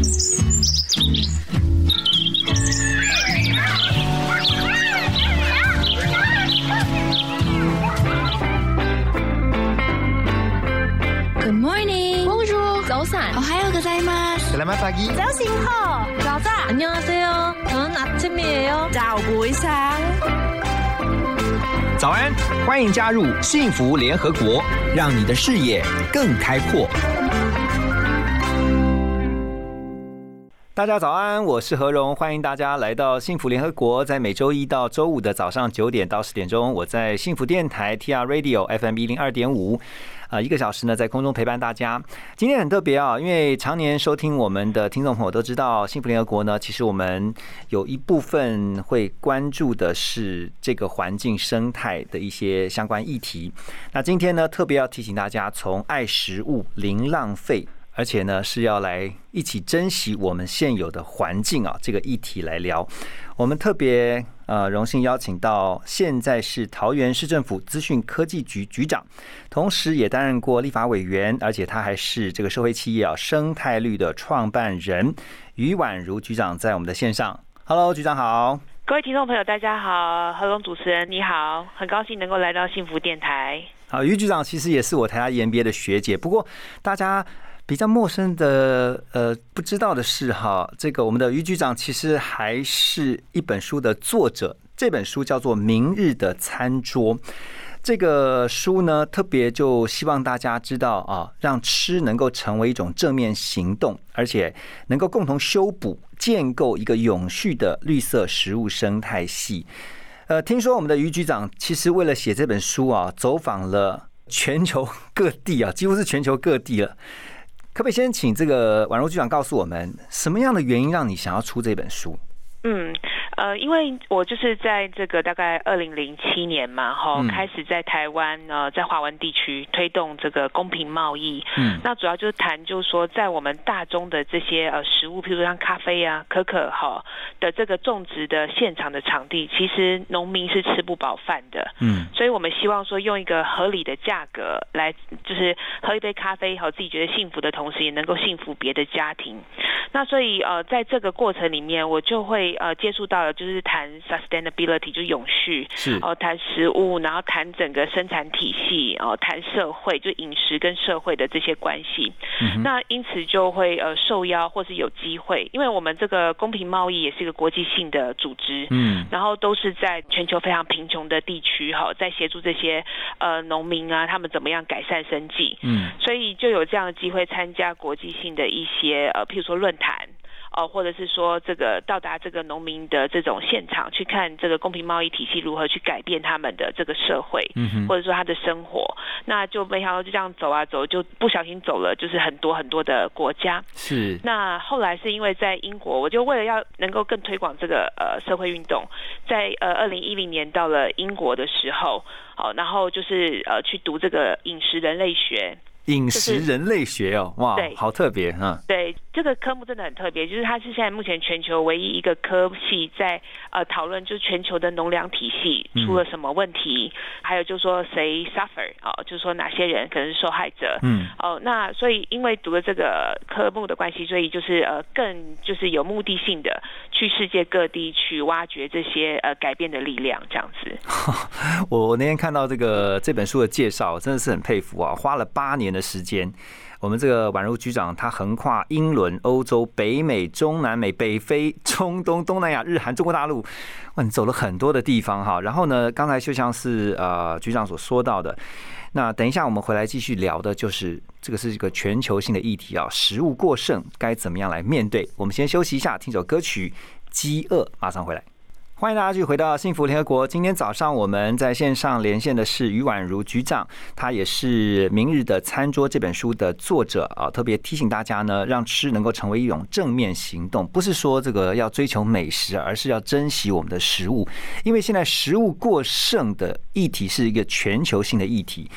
Good morning. Bonjour. 早安。哦，还有个在吗？ Selamat pagi. 자신호. 자자. 안녕하세요. 저는 아침이에요. 자고 이상.早安，欢迎加入幸福联合国，让你的视野更开阔。 大家早安，我是何荣，欢迎大家来到幸福联合国。在每周一到周五的早上九点到十点钟，我在幸福电台 TR Radio FM 一零二点五。啊，一个小时呢，在空中陪伴大家。今天很特别啊，因为常年收听我们的听众朋友都知道，幸福联合国呢，其实我们有一部分会关注的是这个环境生态的一些相关议题。那今天呢，特别要提醒大家，从爱食物、零浪费。而且呢，是要来一起珍惜我们现有的环境啊，这个议题来聊。我们特别呃荣幸邀请到现在是桃园市政府资讯科技局局长，同时也担任过立法委员，而且他还是这个社会企业啊生态绿的创办人于婉如局长在我们的线上。Hello，局长好。各位听众朋友，大家好，何龙主持人你好，很高兴能够来到幸福电台。好，于局长其实也是我台大 EMBA 的学姐，不过大家。比较陌生的，呃，不知道的是哈，这个我们的于局长其实还是一本书的作者。这本书叫做《明日的餐桌》。这个书呢，特别就希望大家知道啊，让吃能够成为一种正面行动，而且能够共同修补、建构一个永续的绿色食物生态系。呃，听说我们的于局长其实为了写这本书啊，走访了全球各地啊，几乎是全球各地了。可不可以先请这个宛如局长告诉我们，什么样的原因让你想要出这本书？嗯，呃，因为我就是在这个大概二零零七年嘛，哈，开始在台湾呃，在华文地区推动这个公平贸易。嗯，那主要就是谈，就是说在我们大宗的这些呃食物，譬如说像咖啡啊、可可哈的这个种植的现场的场地，其实农民是吃不饱饭的。嗯，所以我们希望说用一个合理的价格来，就是喝一杯咖啡，好自己觉得幸福的同时，也能够幸福别的家庭。那所以呃，在这个过程里面，我就会。呃，接触到了就是谈 sustainability，就永续，是哦，谈食物，然后谈整个生产体系，哦，谈社会，就饮食跟社会的这些关系。那因此就会呃受邀或是有机会，因为我们这个公平贸易也是一个国际性的组织，嗯，然后都是在全球非常贫穷的地区，哈，在协助这些呃农民啊，他们怎么样改善生计，嗯，所以就有这样的机会参加国际性的一些呃，譬如说论坛。哦，或者是说这个到达这个农民的这种现场，去看这个公平贸易体系如何去改变他们的这个社会，嗯或者说他的生活，那就没想到就这样走啊走，就不小心走了，就是很多很多的国家。是。那后来是因为在英国，我就为了要能够更推广这个呃社会运动，在呃二零一零年到了英国的时候，好，然后就是呃去读这个饮食人类学。饮食人类学哦，哇，对，好特别哈。对，这个科目真的很特别，就是它是现在目前全球唯一一个科系在呃讨论，就是全球的农粮体系出了什么问题，还有就是说谁 suffer 哦，就是说哪些人可能是受害者。嗯。哦，那所以因为读了这个科目的关系，所以就是呃更就是有目的性的去世界各地去挖掘这些呃改变的力量，这样子。我 我那天看到这个这本书的介绍，真的是很佩服啊，花了八年。的时间，我们这个宛如局长，他横跨英伦、欧洲、北美、中南美、北非、中东、东南亚、日韩、中国大陆，哇，你走了很多的地方哈。然后呢，刚才就像是呃局长所说到的，那等一下我们回来继续聊的，就是这个是一个全球性的议题啊，食物过剩该怎么样来面对？我们先休息一下，听首歌曲《饥饿》，马上回来。欢迎大家继续回到幸福联合国。今天早上我们在线上连线的是于婉如局长，他也是《明日的餐桌》这本书的作者啊。特别提醒大家呢，让吃能够成为一种正面行动，不是说这个要追求美食，而是要珍惜我们的食物。因为现在食物过剩的议题是一个全球性的议题。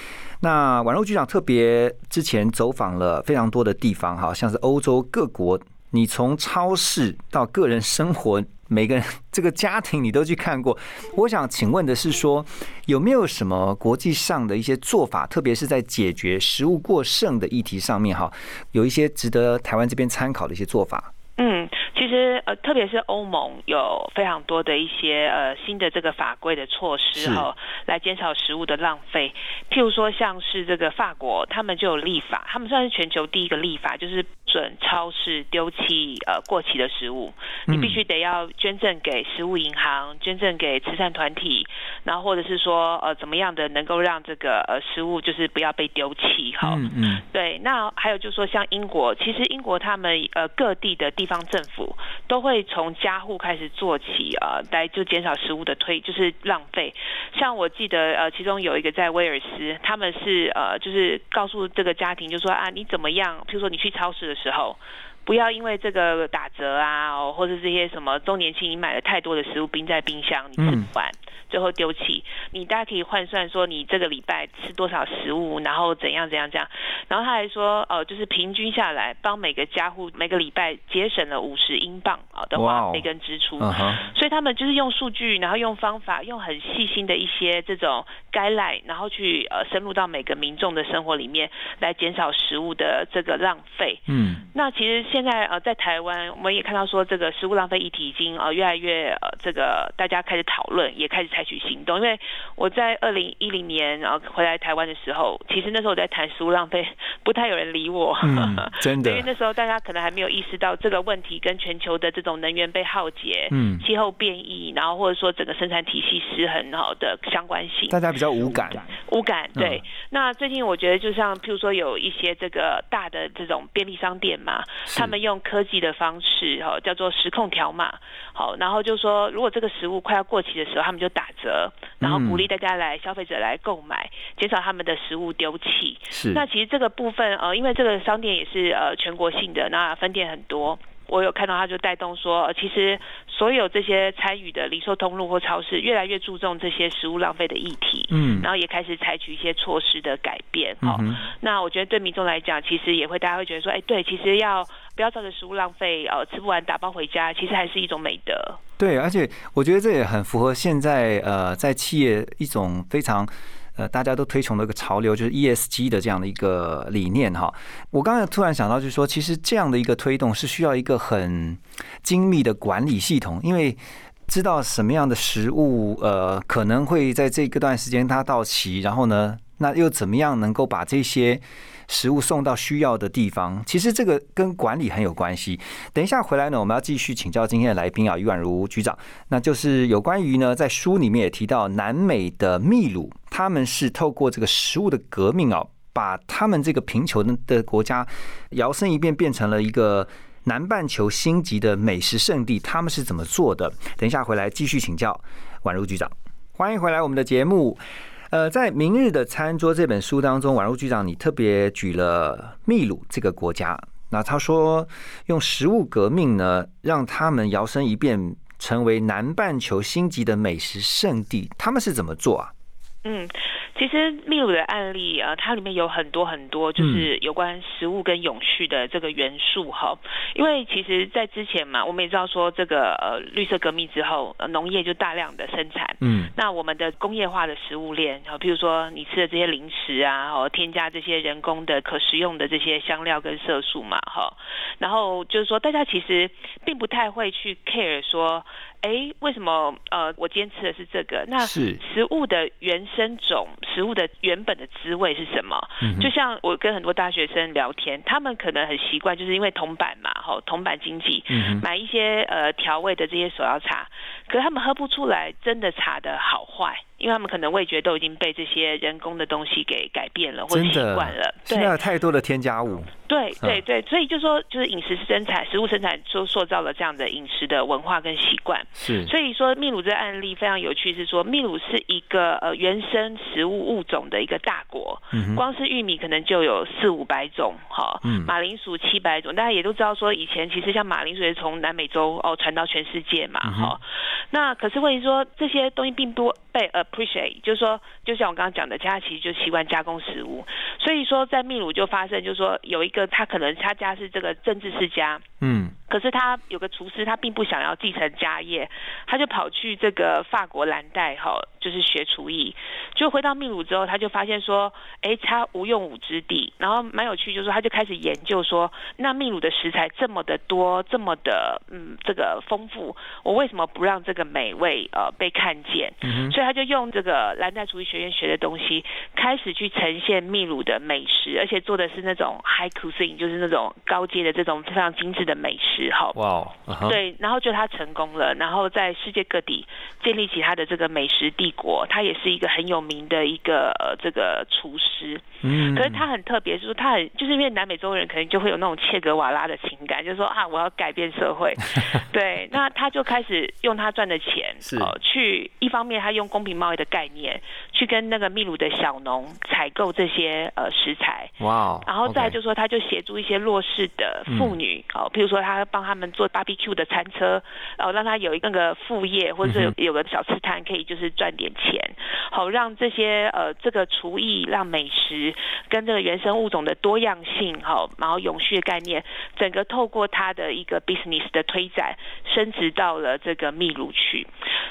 那婉如局长特别之前走访了非常多的地方，哈，像是欧洲各国。你从超市到个人生活每个人 这个家庭你都去看过。我想请问的是说，有没有什么国际上的一些做法，特别是在解决食物过剩的议题上面哈，有一些值得台湾这边参考的一些做法？嗯，其实呃，特别是欧盟有非常多的一些呃新的这个法规的措施哈，来减少食物的浪费。譬如说，像是这个法国，他们就有立法，他们算是全球第一个立法，就是准超市丢弃呃过期的食物，你必须得要捐赠给食物银行，捐赠给慈善团体，然后或者是说呃怎么样的能够让这个呃食物就是不要被丢弃哈。嗯嗯。对，那还有就是说，像英国，其实英国他们呃各地的地地方政府都会从家户开始做起啊，来就减少食物的推，就是浪费。像我记得呃，其中有一个在威尔斯，他们是呃，就是告诉这个家庭，就说啊，你怎么样？譬如说你去超市的时时候，不要因为这个打折啊，哦，或者这些什么周年庆，你买了太多的食物冰在冰箱，你吃不完。最后丢弃，你大家可以换算说你这个礼拜吃多少食物，然后怎样怎样怎样，然后他还说，呃，就是平均下来帮每个家户每个礼拜节省了五十英镑啊的花费跟支出，所以他们就是用数据，然后用方法，用很细心的一些这种该赖，然后去呃深入到每个民众的生活里面，来减少食物的这个浪费。嗯，那其实现在呃在台湾，我们也看到说这个食物浪费议题已经呃越来越呃这个大家开始讨论，也开始采。取行动，因为我在二零一零年然后回来台湾的时候，其实那时候我在谈食物浪费，不太有人理我，真的，因为那时候大家可能还没有意识到这个问题跟全球的这种能源被耗竭、嗯，气候变异，然后或者说整个生产体系失衡好的相关性，大家比较无感，无感。对，那最近我觉得就像譬如说有一些这个大的这种便利商店嘛，他们用科技的方式哈，叫做时控条码，好，然后就说如果这个食物快要过期的时候，他们就打。折，然后鼓励大家来消费者来购买，减少他们的食物丢弃。是，那其实这个部分呃，因为这个商店也是呃全国性的，那分店很多。我有看到，他就带动说，其实所有这些参与的零售通路或超市，越来越注重这些食物浪费的议题，嗯，然后也开始采取一些措施的改变，好，那我觉得对民众来讲，其实也会大家会觉得说，哎，对，其实要不要造成食物浪费，呃，吃不完打包回家，其实还是一种美德。对，而且我觉得这也很符合现在呃，在企业一种非常。呃，大家都推崇的一个潮流就是 ESG 的这样的一个理念哈。我刚才突然想到，就是说，其实这样的一个推动是需要一个很精密的管理系统，因为知道什么样的食物呃可能会在这个段时间它到期，然后呢，那又怎么样能够把这些。食物送到需要的地方，其实这个跟管理很有关系。等一下回来呢，我们要继续请教今天的来宾啊，于婉如局长。那就是有关于呢，在书里面也提到，南美的秘鲁，他们是透过这个食物的革命啊，把他们这个贫穷的国家摇身一变，变成了一个南半球星级的美食圣地。他们是怎么做的？等一下回来继续请教婉如局长。欢迎回来我们的节目。呃，在《明日的餐桌》这本书当中，宛如局长，你特别举了秘鲁这个国家。那他说，用食物革命呢，让他们摇身一变成为南半球星级的美食圣地。他们是怎么做啊？嗯。其实秘鲁的案例啊，它里面有很多很多，就是有关食物跟永续的这个元素哈。因为其实，在之前嘛，我们也知道说，这个呃绿色革命之后，农业就大量的生产，嗯，那我们的工业化的食物链，好，比如说你吃的这些零食啊，哦，添加这些人工的可食用的这些香料跟色素嘛，哈，然后就是说，大家其实并不太会去 care 说。哎，为什么呃，我今天吃的是这个？那食物的原生种，食物的原本的滋味是什么？就像我跟很多大学生聊天，他们可能很习惯，就是因为铜板嘛，吼，铜板经济，买一些呃调味的这些手摇茶，可是他们喝不出来真的茶的好坏。因为他们可能味觉都已经被这些人工的东西给改变了，或者习惯了。现在有太多的添加物。对对对，所以就说，就是饮食生产、食物生产，就塑造了这样的饮食的文化跟习惯。是。所以说，秘鲁这个案例非常有趣，是说秘鲁是一个呃原生食物物种的一个大国。嗯。光是玉米可能就有四五百种，哈。嗯。马铃薯七百种，大家也都知道说，以前其实像马铃薯是从南美洲哦传到全世界嘛，哈。那可是问题说，这些东西并不被呃。appreciate，就是说，就像我刚刚讲的，家其实就习惯加工食物，所以说在秘鲁就发生，就是说有一个他可能他家是这个政治世家，嗯。可是他有个厨师，他并不想要继承家业，他就跑去这个法国蓝带哈，就是学厨艺。就回到秘鲁之后，他就发现说，哎，他无用武之地。然后蛮有趣，就是说他就开始研究说，那秘鲁的食材这么的多，这么的嗯这个丰富，我为什么不让这个美味呃被看见？所以他就用这个蓝带厨艺学院学的东西，开始去呈现秘鲁的美食，而且做的是那种 high cuisine，就是那种高阶的这种非常精致的美食。哈，哇，对，然后就他成功了，然后在世界各地建立起他的这个美食帝国，他也是一个很有名的一个呃这个厨师。嗯，可是他很特别，就是他很就是因为南美洲人可能就会有那种切格瓦拉的情感，就是说啊，我要改变社会。对，那他就开始用他赚的钱，是去一方面他用公平贸易的概念去跟那个秘鲁的小农采购这些呃食材。哇，然后再就说他就协助一些弱势的妇女，哦，譬如说他。帮他们做 barbecue 的餐车，然后让他有一个副业，或者是有个小吃摊，可以就是赚点钱，好让这些呃这个厨艺，让美食跟这个原生物种的多样性，好，然后永续的概念，整个透过他的一个 business 的推展，升值到了这个秘鲁去，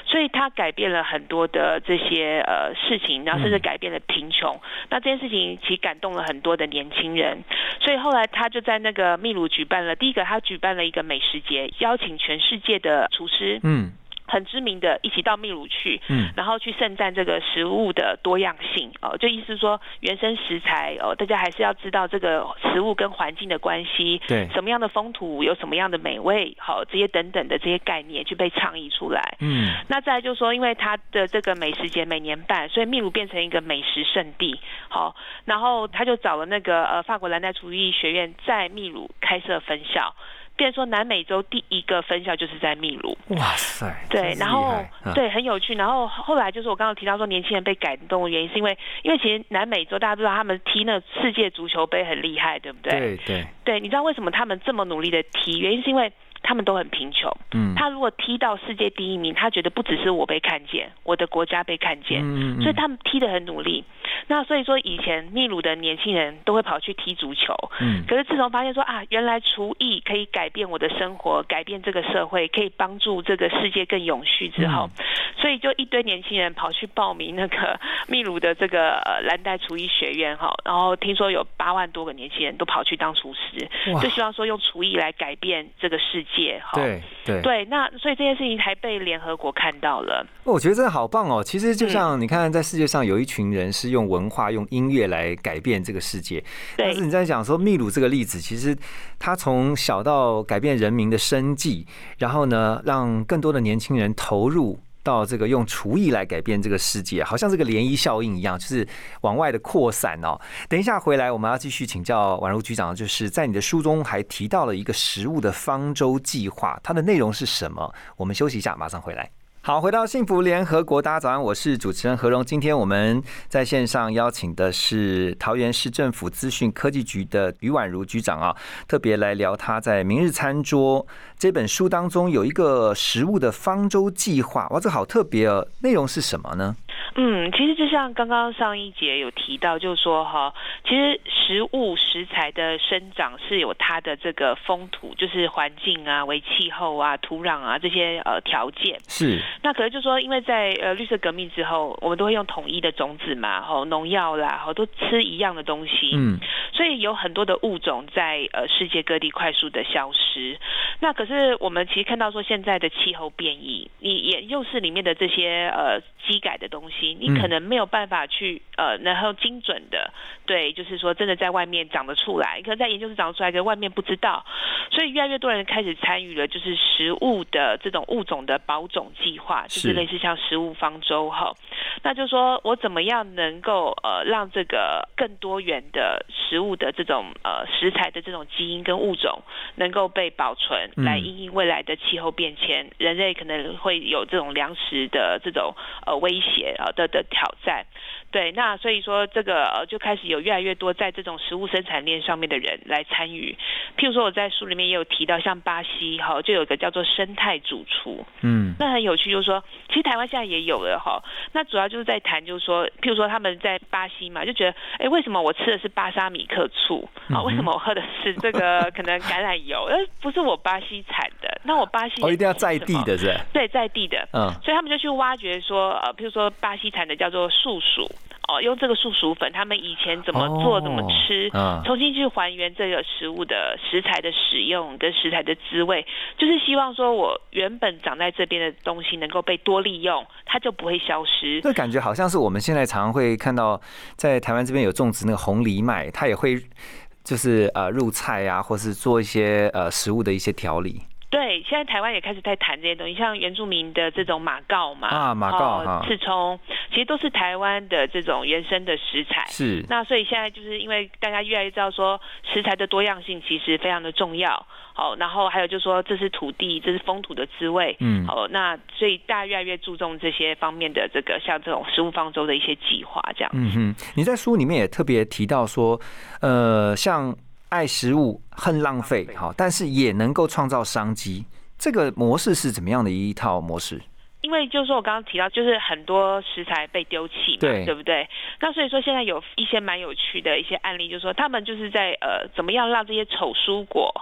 所以他改变了很多的这些呃事情，然后甚至改变了贫穷。那这件事情其实感动了很多的年轻人，所以后来他就在那个秘鲁举办了第一个，他举办了一。一个美食节，邀请全世界的厨师，嗯，很知名的，一起到秘鲁去，嗯，然后去盛赞这个食物的多样性，哦，就意思说原生食材，哦，大家还是要知道这个食物跟环境的关系，对，什么样的风土有什么样的美味，好，这些等等的这些概念去被倡议出来，嗯，那再就是说，因为它的这个美食节每年办，所以秘鲁变成一个美食圣地，好，然后他就找了那个呃法国蓝带厨艺学院在秘鲁开设分校。变说南美洲第一个分校就是在秘鲁，哇塞！对，然后对很有趣，然后后来就是我刚刚提到说年轻人被感动的原因，是因为因为其实南美洲大家都知道他们踢那世界足球杯很厉害，对不对？对对对，你知道为什么他们这么努力的踢？原因是因为。他们都很贫穷，嗯，他如果踢到世界第一名，他觉得不只是我被看见，我的国家被看见，嗯所以他们踢得很努力。那所以说，以前秘鲁的年轻人都会跑去踢足球，嗯，可是自从发现说啊，原来厨艺可以改变我的生活，改变这个社会，可以帮助这个世界更永续之后，所以就一堆年轻人跑去报名那个秘鲁的这个呃蓝带厨艺学院哈，然后听说有八万多个年轻人都跑去当厨师，就希望说用厨艺来改变这个世界。对对对，那所以这件事情还被联合国看到了。我觉得真的好棒哦！其实就像你看，在世界上有一群人是用文化、用音乐来改变这个世界。但是你在讲说秘鲁这个例子，其实他从小到改变人民的生计，然后呢，让更多的年轻人投入。到这个用厨艺来改变这个世界，好像这个涟漪效应一样，就是往外的扩散哦。等一下回来，我们要继续请教宛如局长，就是在你的书中还提到了一个食物的方舟计划，它的内容是什么？我们休息一下，马上回来。好，回到幸福联合国，大家早上，我是主持人何荣。今天我们在线上邀请的是桃园市政府资讯科技局的余婉如局长啊，特别来聊他在《明日餐桌》这本书当中有一个食物的方舟计划。哇，这好特别哦！内容是什么呢？嗯，其实就像刚刚上一节有提到，就是说哈，其实食物食材的生长是有它的这个风土，就是环境啊、为气候啊、土壤啊这些呃条件是。那可能就说，因为在呃绿色革命之后，我们都会用统一的种子嘛，吼农药啦，吼都吃一样的东西，嗯，所以有很多的物种在呃世界各地快速的消失。那可是我们其实看到说，现在的气候变异，你研究室里面的这些呃机改的东西，你可能没有办法去呃然后精准的对，就是说真的在外面长得出来，可能在研究室长得出来，可外面不知道，所以越来越多人开始参与了，就是食物的这种物种的保种计划。就是。类似像食物方舟哈，那就说我怎么样能够呃让这个更多元的食物的这种呃食材的这种基因跟物种能够被保存，来应应未来的气候变迁，人类可能会有这种粮食的这种呃威胁啊的的挑战。对，那所以说这个呃就开始有越来越多在这种食物生产链上面的人来参与。譬如说我在书里面也有提到，像巴西哈就有一个叫做生态主厨，嗯，那很有趣，就是说其实台湾现在也有了哈。那主要要就是在谈，就是说，譬如说他们在巴西嘛，就觉得，哎，为什么我吃的是巴沙米克醋啊？为什么我喝的是这个 可能橄榄油？呃，不是我巴西产的，那我巴西哦，一定要在地的是？对，在地的，嗯，所以他们就去挖掘说，呃，譬如说巴西产的叫做树薯。哦，用这个树薯粉，他们以前怎么做、怎么吃，重新去还原这个食物的食材的使用跟食材的滋味，就是希望说我原本长在这边的东西能够被多利用，它就不会消失。那感觉好像是我们现在常常会看到，在台湾这边有种植那个红藜麦，它也会就是呃入菜啊，或是做一些呃食物的一些调理。对，现在台湾也开始在谈这些东西，像原住民的这种马告嘛，啊，马告、刺葱，其实都是台湾的这种原生的食材。是。那所以现在就是因为大家越来越知道说食材的多样性其实非常的重要，好，然后还有就是说这是土地，这是风土的滋味，嗯，好，那所以大家越来越注重这些方面的这个像这种食物方舟的一些计划，这样。嗯哼，你在书里面也特别提到说，呃，像。爱食物，恨浪费，好，但是也能够创造商机。这个模式是怎么样的一套模式？因为就是说我刚刚提到，就是很多食材被丢弃嘛，对不对？那所以说现在有一些蛮有趣的一些案例，就是说他们就是在呃，怎么样让这些丑蔬果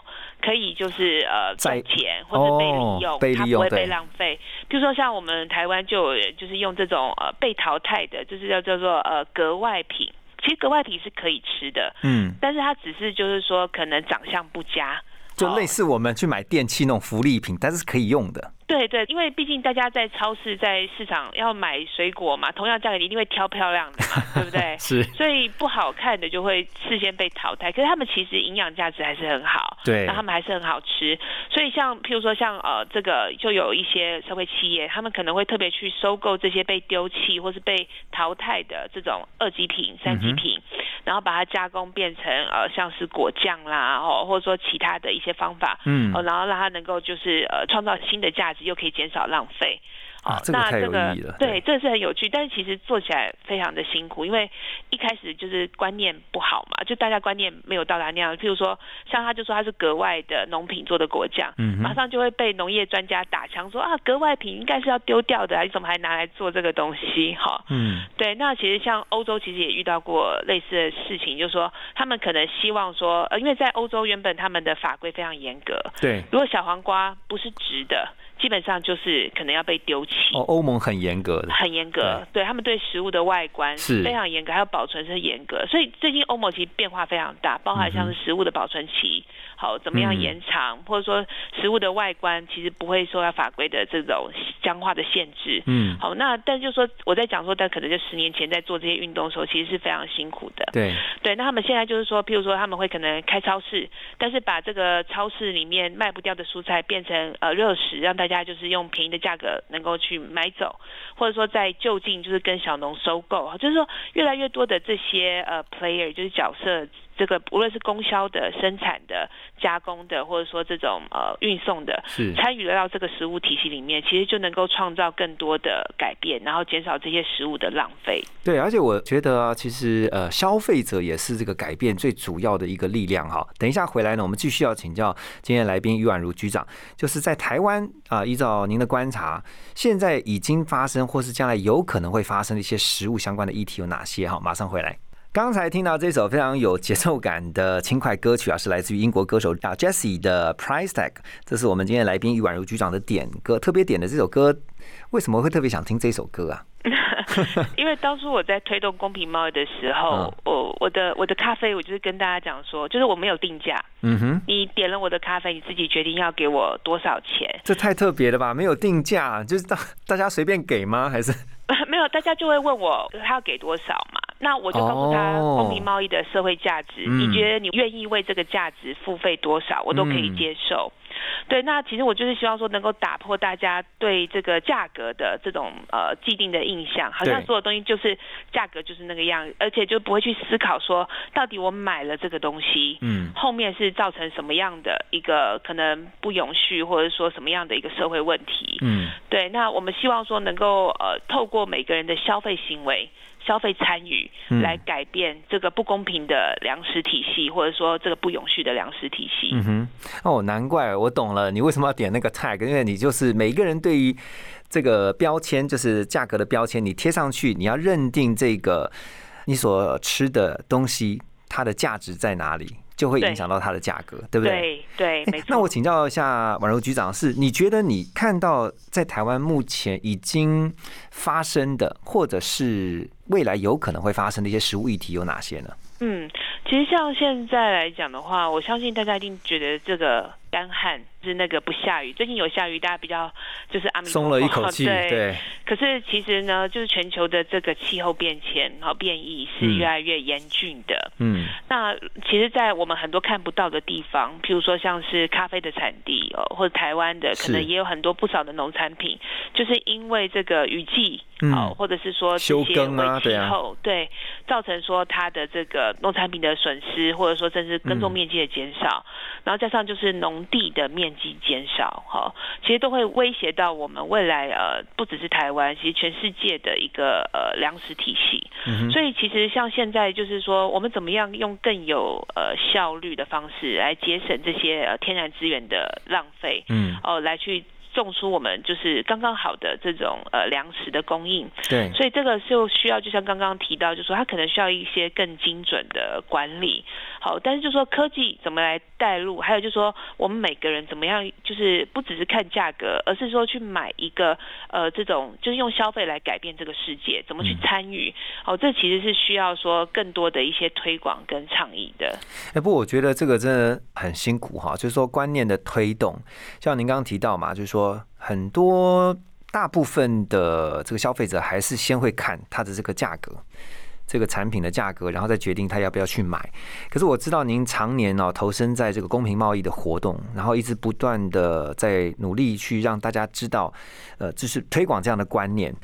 可以就是呃赚钱或者被利用，它不会被浪费。比如说像我们台湾就有就是用这种呃被淘汰的，就是叫叫做呃格外品。其实格外体是可以吃的，嗯，但是它只是就是说可能长相不佳，就类似我们去买电器那种福利品，但是可以用的。对对，因为毕竟大家在超市、在市场要买水果嘛，同样价格你一定会挑漂亮的嘛，对不对？是。所以不好看的就会事先被淘汰，可是他们其实营养价值还是很好，对，那他们还是很好吃。所以像譬如说像呃这个，就有一些社会企业，他们可能会特别去收购这些被丢弃或是被淘汰的这种二级品、三级品，然后把它加工变成呃像是果酱啦，哦或者说其他的一些方法，嗯，哦然后让它能够就是呃创造新的价值。又可以减少浪费。啊，那这个对，这是很有趣，但是其实做起来非常的辛苦，因为一开始就是观念不好嘛，就大家观念没有到达那样。譬如说，像他就说他是格外的农品做的果酱，嗯马上就会被农业专家打枪说啊，格外品应该是要丢掉的，你怎么还拿来做这个东西？哈，嗯，对。那其实像欧洲其实也遇到过类似的事情，就是说他们可能希望说，呃，因为在欧洲原本他们的法规非常严格，对，如果小黄瓜不是直的。基本上就是可能要被丢弃。哦，欧盟很严格的，很严格，对他们对食物的外观是非常严格，还有保存是严格。所以最近欧盟其实变化非常大，包含像是食物的保存期，好怎么样延长，或者说食物的外观其实不会受到法规的这种僵化的限制。嗯，好，那但就说我在讲说，但可能就十年前在做这些运动的时候，其实是非常辛苦的。对对，那他们现在就是说，譬如说他们会可能开超市，但是把这个超市里面卖不掉的蔬菜变成呃热食，让大家。家就是用便宜的价格能够去买走，或者说在就近就是跟小农收购，就是说越来越多的这些呃 player 就是角色。这个无论是供销的、生产的、加工的，或者说这种呃运送的，是参与到这个食物体系里面，其实就能够创造更多的改变，然后减少这些食物的浪费。对，而且我觉得啊，其实呃，消费者也是这个改变最主要的一个力量哈。等一下回来呢，我们继续要请教今天来宾于婉如局长，就是在台湾啊，依照您的观察，现在已经发生或是将来有可能会发生的一些食物相关的议题有哪些？哈，马上回来。刚才听到这首非常有节奏感的轻快歌曲啊，是来自于英国歌手啊 Jessie 的 Price Tag。这是我们今天来宾于婉如局长的点歌，特别点的这首歌，为什么会特别想听这首歌啊？因为当初我在推动公平贸易的时候，我 我的我的咖啡，我就是跟大家讲说，就是我没有定价。嗯哼，你点了我的咖啡，你自己决定要给我多少钱。这太特别了吧？没有定价，就是大大家随便给吗？还是 没有？大家就会问我他要给多少嘛？那我就告诉他公平贸易的社会价值，你觉得你愿意为这个价值付费多少，我都可以接受。对，那其实我就是希望说，能够打破大家对这个价格的这种呃既定的印象，好像所有东西就是价格就是那个样，而且就不会去思考说，到底我买了这个东西，嗯，后面是造成什么样的一个可能不永续，或者说什么样的一个社会问题，嗯，对，那我们希望说能够呃透过每个人的消费行为。消费参与来改变这个不公平的粮食体系，或者说这个不永续的粮食体系。嗯哼，哦，难怪我懂了，你为什么要点那个 tag？因为你就是每一个人对于这个标签，就是价格的标签，你贴上去，你要认定这个你所吃的东西它的价值在哪里。就会影响到它的价格，对不对？对对，没错。那我请教一下宛如局长，是你觉得你看到在台湾目前已经发生的，或者是未来有可能会发生的一些食物议题有哪些呢？嗯，其实像现在来讲的话，我相信大家一定觉得这个干旱。是那个不下雨，最近有下雨，大家比较就是阿米松了一口气。对，可是其实呢，就是全球的这个气候变迁和变异是越来越严峻的。嗯，那其实，在我们很多看不到的地方，譬如说像是咖啡的产地哦，或者台湾的，可能也有很多不少的农产品，就是因为这个雨季哦，或者是说休耕啊，气候对，造成说它的这个农产品的损失，或者说甚至耕种面积的减少，然后加上就是农地的面。积减少哈，其实都会威胁到我们未来呃，不只是台湾，其实全世界的一个呃粮食体系。所以其实像现在就是说，我们怎么样用更有呃效率的方式来节省这些呃天然资源的浪费，嗯，哦，来去。种出我们就是刚刚好的这种呃粮食的供应，对，所以这个就需要就像刚刚提到，就说它可能需要一些更精准的管理。好，但是就说科技怎么来带入，还有就说我们每个人怎么样，就是不只是看价格，而是说去买一个呃这种就是用消费来改变这个世界，怎么去参与？好，这其实是需要说更多的一些推广跟倡议的。哎，不，我觉得这个真的很辛苦哈，就是说观念的推动，像您刚刚提到嘛，就是说。很多大部分的这个消费者还是先会看它的这个价格，这个产品的价格，然后再决定他要不要去买。可是我知道您常年哦投身在这个公平贸易的活动，然后一直不断的在努力去让大家知道，呃，就是推广这样的观念。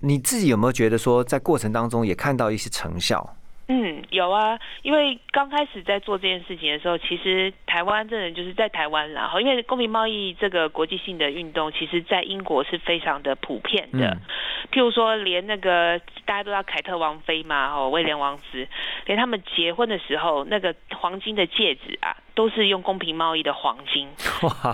你自己有没有觉得说，在过程当中也看到一些成效？嗯，有啊，因为刚开始在做这件事情的时候，其实台湾这人就是在台湾然后因为公平贸易这个国际性的运动，其实在英国是非常的普遍的。譬如说，连那个大家都知道凯特王妃嘛，哦，威廉王子，连他们结婚的时候，那个黄金的戒指啊。都是用公平贸易的黄金，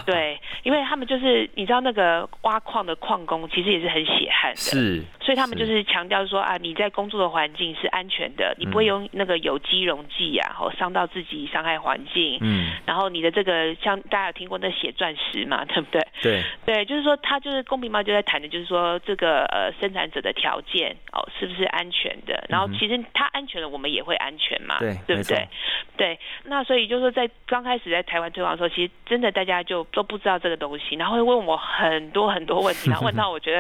对，因为他们就是你知道那个挖矿的矿工其实也是很血汗的，是，所以他们就是。强调说啊，你在工作的环境是安全的，你不会用那个有机溶剂啊，或伤到自己，伤害环境，嗯，然后你的这个像大家有听过那血钻石嘛，对不对？对，对，就是说他就是公平贸易就在谈的就是说这个呃生产者的条件哦是不是安全的，然后其实他安全了，我们也会安全嘛，对，对不对？对，那所以就是说在。刚开始在台湾推广的时候，其实真的大家就都不知道这个东西，然后会问我很多很多问题，然后问到我觉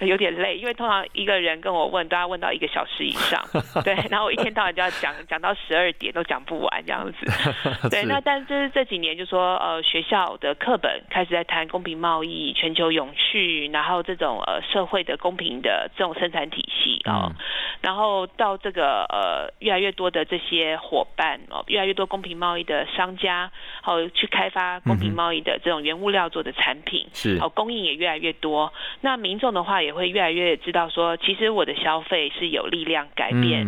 得有点累，因为通常一个人跟我问都要问到一个小时以上，对，然后我一天到晚就要讲讲到十二点都讲不完这样子，对。那但就是这几年就说呃学校的课本开始在谈公平贸易、全球永续，然后这种呃社会的公平的这种生产体系啊，然后到这个呃越来越多的这些伙伴哦，越来越多公平贸易的商家。好，去开发公平贸易的这种原物料做的产品，是好供应也越来越多。那民众的话也会越来越知道说，其实我的消费是有力量改变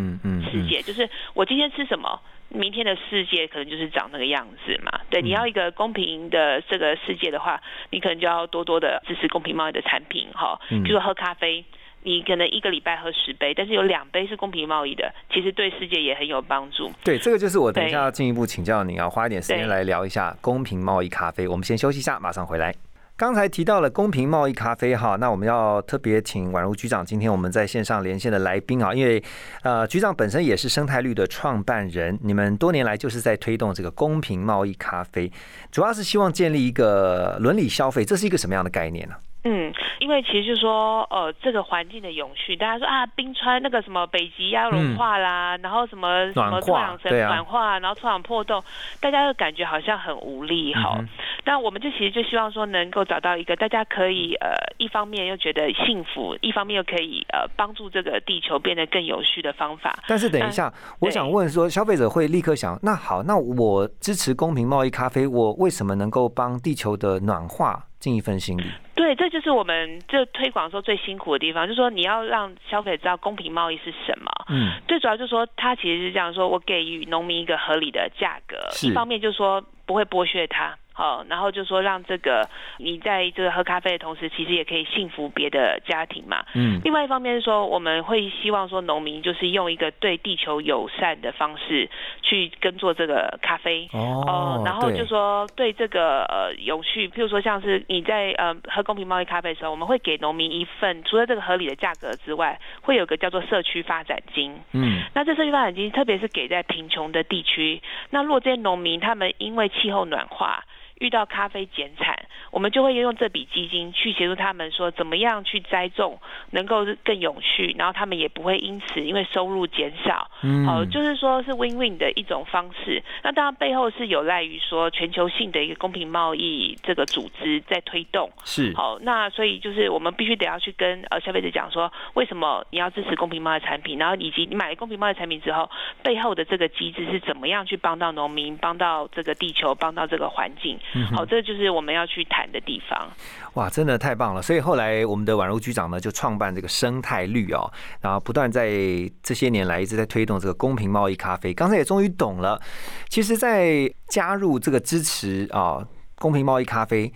世界。就是我今天吃什么，明天的世界可能就是长那个样子嘛。对，你要一个公平的这个世界的话，你可能就要多多的支持公平贸易的产品。哈，比如说喝咖啡。你可能一个礼拜喝十杯，但是有两杯是公平贸易的，其实对世界也很有帮助。对，这个就是我等一下要进一步请教您啊，花一点时间来聊一下公平贸易咖啡。我们先休息一下，马上回来。刚才提到了公平贸易咖啡哈，那我们要特别请宛如局长，今天我们在线上连线的来宾啊，因为呃局长本身也是生态绿的创办人，你们多年来就是在推动这个公平贸易咖啡，主要是希望建立一个伦理消费，这是一个什么样的概念呢？嗯，因为其实就是说，呃，这个环境的永续，大家说啊，冰川那个什么北极要融化啦，然后什么什么臭氧层暖化，然后臭氧破洞，大家就感觉好像很无力哈。那我们就其实就希望说，能够找到一个大家可以呃，一方面又觉得幸福，一方面又可以呃，帮助这个地球变得更有序的方法。但是等一下，我想问说，消费者会立刻想，那好，那我支持公平贸易咖啡，我为什么能够帮地球的暖化尽一份心力？对。这就是我们这推广时候最辛苦的地方，就是说你要让消费者知道公平贸易是什么。嗯，最主要就是说，它其实是这样说，我给予农民一个合理的价格，一方面就是说不会剥削他。好，然后就说让这个你在这个喝咖啡的同时，其实也可以幸福别的家庭嘛。嗯，另外一方面是说，我们会希望说农民就是用一个对地球友善的方式去耕作这个咖啡。哦，然后就说对这个呃永续，譬如说像是你在呃喝公平贸易咖啡的时候，我们会给农民一份除了这个合理的价格之外，会有个叫做社区发展金。嗯，那这社区发展金，特别是给在贫穷的地区。那如果这些农民他们因为气候暖化，遇到咖啡减产，我们就会用这笔基金去协助他们说怎么样去栽种，能够更永续，然后他们也不会因此因为收入减少，嗯哦，就是说是 win-win 的一种方式。那当然背后是有赖于说全球性的一个公平贸易这个组织在推动。是，好，那所以就是我们必须得要去跟呃消费者讲说，为什么你要支持公平贸易产品，然后以及你买了公平贸易产品之后，背后的这个机制是怎么样去帮到农民、帮到这个地球、帮到这个环境。好，这就是我们要去谈的地方。哇，真的太棒了！所以后来我们的宛如局长呢，就创办这个生态绿哦，然后不断在这些年来一直在推动这个公平贸易咖啡。刚才也终于懂了，其实，在加入这个支持啊公平贸易咖啡，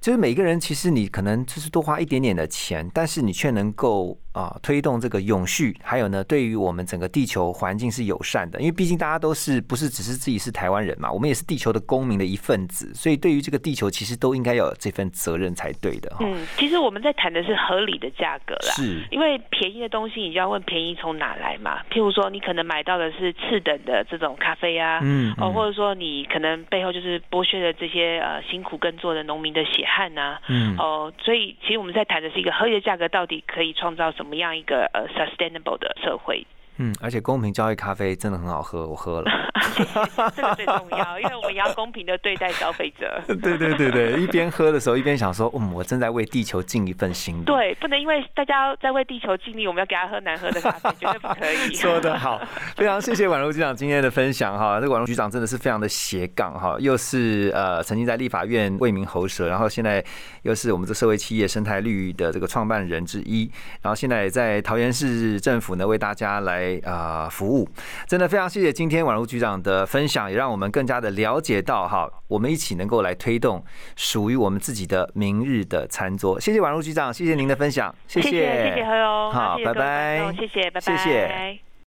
就是每个人其实你可能就是多花一点点的钱，但是你却能够啊推动这个永续，还有呢，对于我们整个地球环境是友善的。因为毕竟大家都是不是只是自己是台湾人嘛，我们也是地球的公民的一份子，所以对于这个地球，其实都应该有这份责任才对的。嗯，其实我们在谈的是合理的价格啦。是，因为便宜的东西，你就要问便宜从哪来嘛。譬如说，你可能买到的是次等的这种咖啡啊，嗯哦，或者说你可能背后就是剥削的这些呃辛苦耕作的农民的血汗呐、嗯哦，所以其实我们在谈的是一个合理的价格，到底可以创造什么怎么样一个呃 sustainable 的社会？嗯，而且公平交易咖啡真的很好喝，我喝了。这个最重要，因为我们也要公平的对待消费者。对对对对，一边喝的时候一边想说，嗯，我正在为地球尽一份心力。对，不能因为大家在为地球尽力，我们要给他喝难喝的咖啡，绝对不可以。说的好，非常谢谢宛如局长今天的分享哈。这个宛如局长真的是非常的斜杠哈，又是呃曾经在立法院为民喉舌，然后现在又是我们这社会企业生态绿的这个创办人之一，然后现在也在桃园市政府呢为大家来呃服务。真的非常谢谢今天宛如局长的分享，也让我们更加的了解到哈，我们一起能够来推动属于我们自己的明日的餐桌。谢谢宛如局长，谢谢您的分享，谢谢谢谢谢何勇，好谢谢拜拜谢谢，拜拜，谢谢。